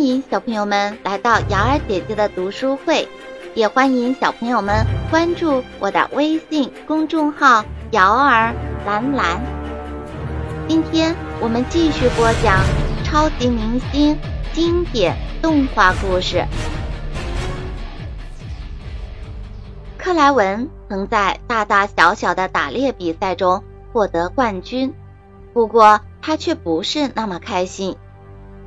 欢迎小朋友们来到瑶儿姐姐的读书会，也欢迎小朋友们关注我的微信公众号“瑶儿蓝蓝”。今天我们继续播讲超级明星经典动画故事。克莱文曾在大大小小的打猎比赛中获得冠军，不过他却不是那么开心。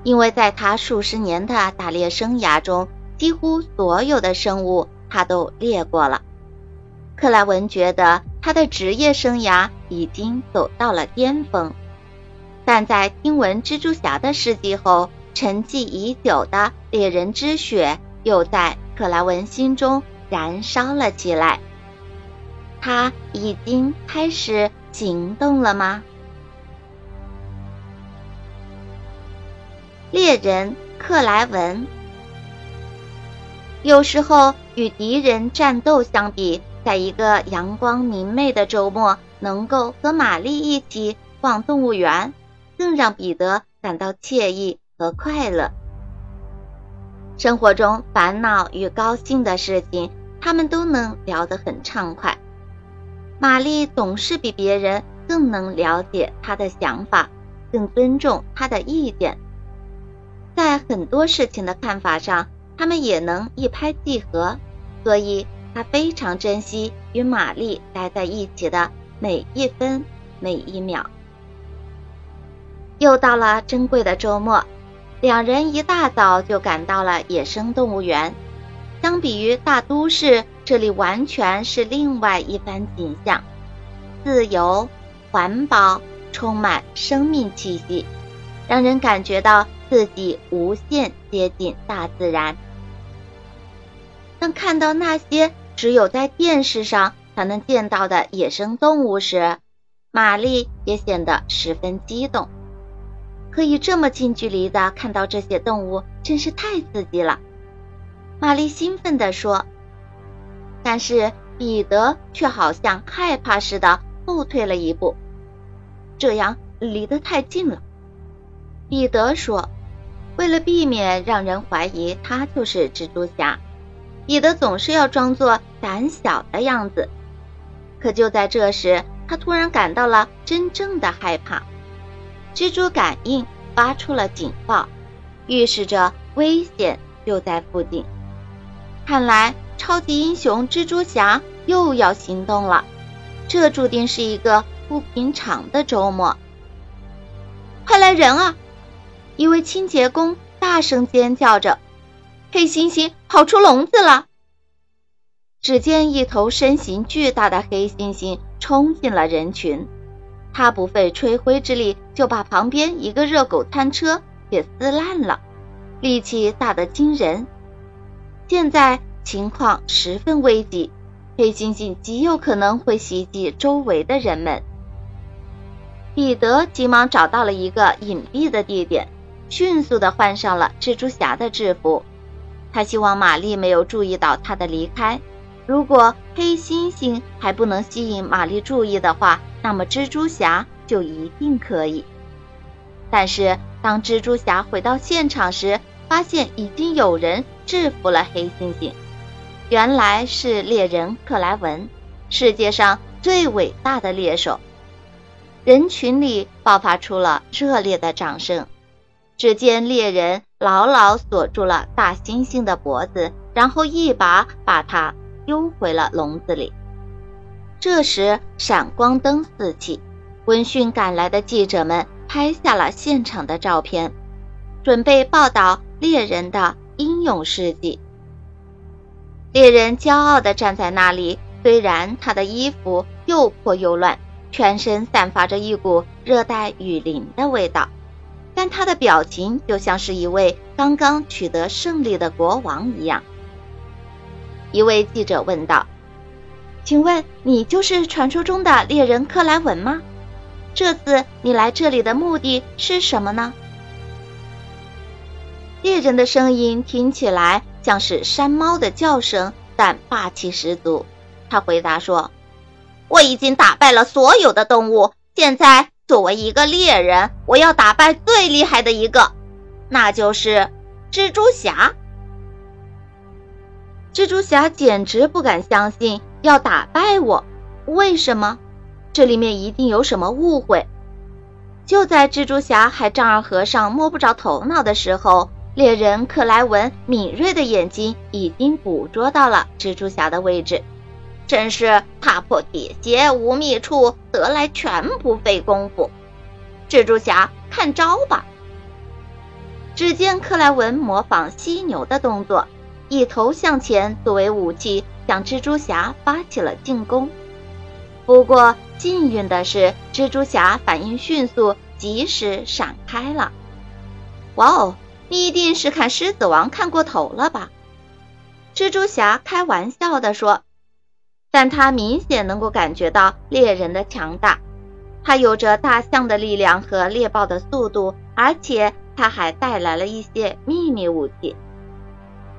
因为在他数十年的打猎生涯中，几乎所有的生物他都猎过了。克莱文觉得他的职业生涯已经走到了巅峰，但在听闻蜘蛛侠的事迹后，沉寂已久的猎人之血又在克莱文心中燃烧了起来。他已经开始行动了吗？猎人克莱文，有时候与敌人战斗相比，在一个阳光明媚的周末，能够和玛丽一起逛动物园，更让彼得感到惬意和快乐。生活中烦恼与高兴的事情，他们都能聊得很畅快。玛丽总是比别人更能了解他的想法，更尊重他的意见。在很多事情的看法上，他们也能一拍即合，所以他非常珍惜与玛丽待在一起的每一分每一秒。又到了珍贵的周末，两人一大早就赶到了野生动物园。相比于大都市，这里完全是另外一番景象：自由、环保，充满生命气息，让人感觉到。自己无限接近大自然。当看到那些只有在电视上才能见到的野生动物时，玛丽也显得十分激动。可以这么近距离的看到这些动物，真是太刺激了。玛丽兴奋地说。但是彼得却好像害怕似的后退了一步，这样离得太近了。彼得说。为了避免让人怀疑他就是蜘蛛侠，彼得总是要装作胆小的样子。可就在这时，他突然感到了真正的害怕。蜘蛛感应发出了警报，预示着危险就在附近。看来超级英雄蜘蛛侠又要行动了，这注定是一个不平常的周末。快来人啊！一位清洁工大声尖叫着：“黑猩猩跑出笼子了！”只见一头身形巨大的黑猩猩冲进了人群，他不费吹灰之力就把旁边一个热狗餐车给撕烂了，力气大得惊人。现在情况十分危急，黑猩猩极有可能会袭击周围的人们。彼得急忙找到了一个隐蔽的地点。迅速地换上了蜘蛛侠的制服，他希望玛丽没有注意到他的离开。如果黑猩猩还不能吸引玛丽注意的话，那么蜘蛛侠就一定可以。但是当蜘蛛侠回到现场时，发现已经有人制服了黑猩猩，原来是猎人克莱文，世界上最伟大的猎手。人群里爆发出了热烈的掌声。只见猎人牢牢锁住了大猩猩的脖子，然后一把把它丢回了笼子里。这时，闪光灯四起，闻讯赶来的记者们拍下了现场的照片，准备报道猎人的英勇事迹。猎人骄傲地站在那里，虽然他的衣服又破又乱，全身散发着一股热带雨林的味道。但他的表情就像是一位刚刚取得胜利的国王一样。一位记者问道：“请问你就是传说中的猎人克莱文吗？这次你来这里的目的是什么呢？”猎人的声音听起来像是山猫的叫声，但霸气十足。他回答说：“我已经打败了所有的动物，现在。”作为一个猎人，我要打败最厉害的一个，那就是蜘蛛侠。蜘蛛侠简直不敢相信要打败我，为什么？这里面一定有什么误会。就在蜘蛛侠还丈二和尚摸不着头脑的时候，猎人克莱文敏锐的眼睛已经捕捉到了蜘蛛侠的位置。真是踏破铁鞋无觅处，得来全不费工夫。蜘蛛侠，看招吧！只见克莱文模仿犀牛的动作。一头向前作为武器，向蜘蛛侠发起了进攻。不过幸运的是，蜘蛛侠反应迅速，及时闪开了。哇哦，你一定是看《狮子王》看过头了吧？蜘蛛侠开玩笑地说。但他明显能够感觉到猎人的强大，他有着大象的力量和猎豹的速度，而且他还带来了一些秘密武器。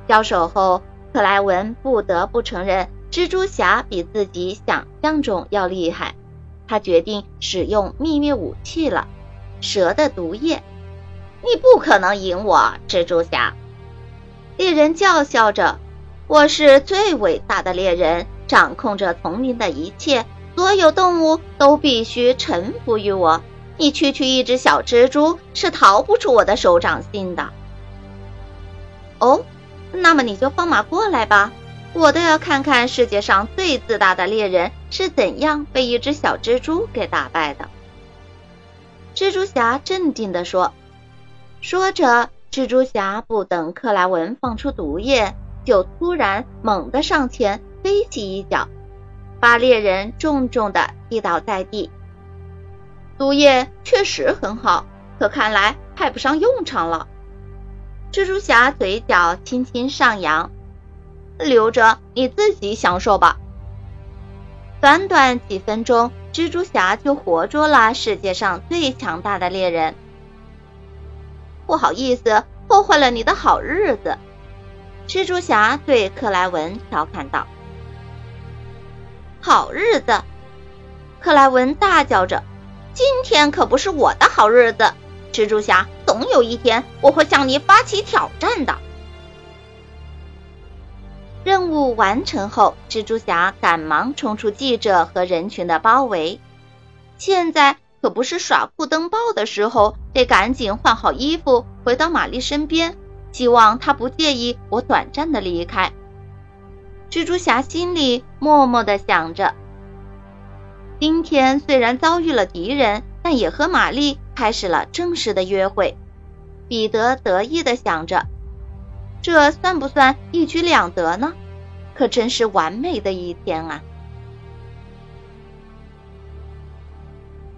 交手后，克莱文不得不承认，蜘蛛侠比自己想象中要厉害。他决定使用秘密武器了——蛇的毒液。你不可能赢我，蜘蛛侠！猎人叫嚣着：“我是最伟大的猎人，掌控着丛林的一切，所有动物都必须臣服于我。你区区一只小蜘蛛，是逃不出我的手掌心的。”哦。那么你就放马过来吧，我倒要看看世界上最自大的猎人是怎样被一只小蜘蛛给打败的。蜘蛛侠镇定地说。说着，蜘蛛侠不等克莱文放出毒液，就突然猛地上前飞起一脚，把猎人重重地踢倒在地。毒液确实很好，可看来派不上用场了。蜘蛛侠嘴角轻轻上扬，留着你自己享受吧。短短几分钟，蜘蛛侠就活捉了世界上最强大的猎人。不好意思，破坏了你的好日子。蜘蛛侠对克莱文调侃道：“好日子！”克莱文大叫着：“今天可不是我的好日子。”蜘蛛侠。总有一天，我会向你发起挑战的。任务完成后，蜘蛛侠赶忙冲出记者和人群的包围。现在可不是耍酷登报的时候，得赶紧换好衣服，回到玛丽身边，希望她不介意我短暂的离开。蜘蛛侠心里默默的想着：今天虽然遭遇了敌人，但也和玛丽开始了正式的约会。彼得得意的想着：“这算不算一举两得呢？可真是完美的一天啊！”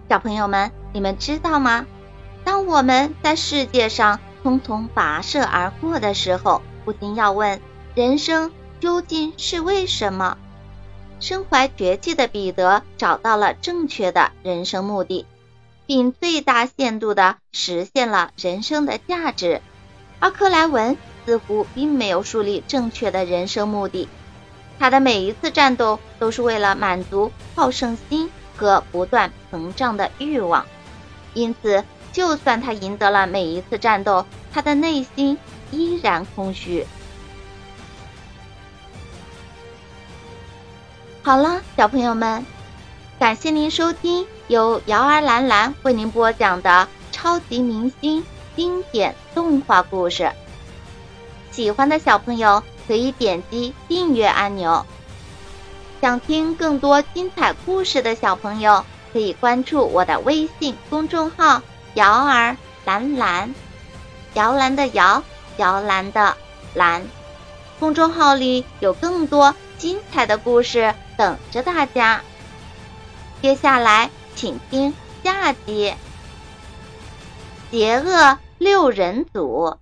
小朋友们，你们知道吗？当我们在世界上匆匆跋涉而过的时候，不禁要问：人生究竟是为什么？身怀绝技的彼得找到了正确的人生目的。并最大限度地实现了人生的价值，而克莱文似乎并没有树立正确的人生目的。他的每一次战斗都是为了满足好胜心和不断膨胀的欲望，因此，就算他赢得了每一次战斗，他的内心依然空虚。好了，小朋友们。感谢您收听由瑶儿兰兰为您播讲的超级明星经典动画故事。喜欢的小朋友可以点击订阅按钮。想听更多精彩故事的小朋友可以关注我的微信公众号“瑶儿兰兰”，摇篮的摇，摇篮的兰。公众号里有更多精彩的故事等着大家。接下来，请听下集《邪恶六人组》。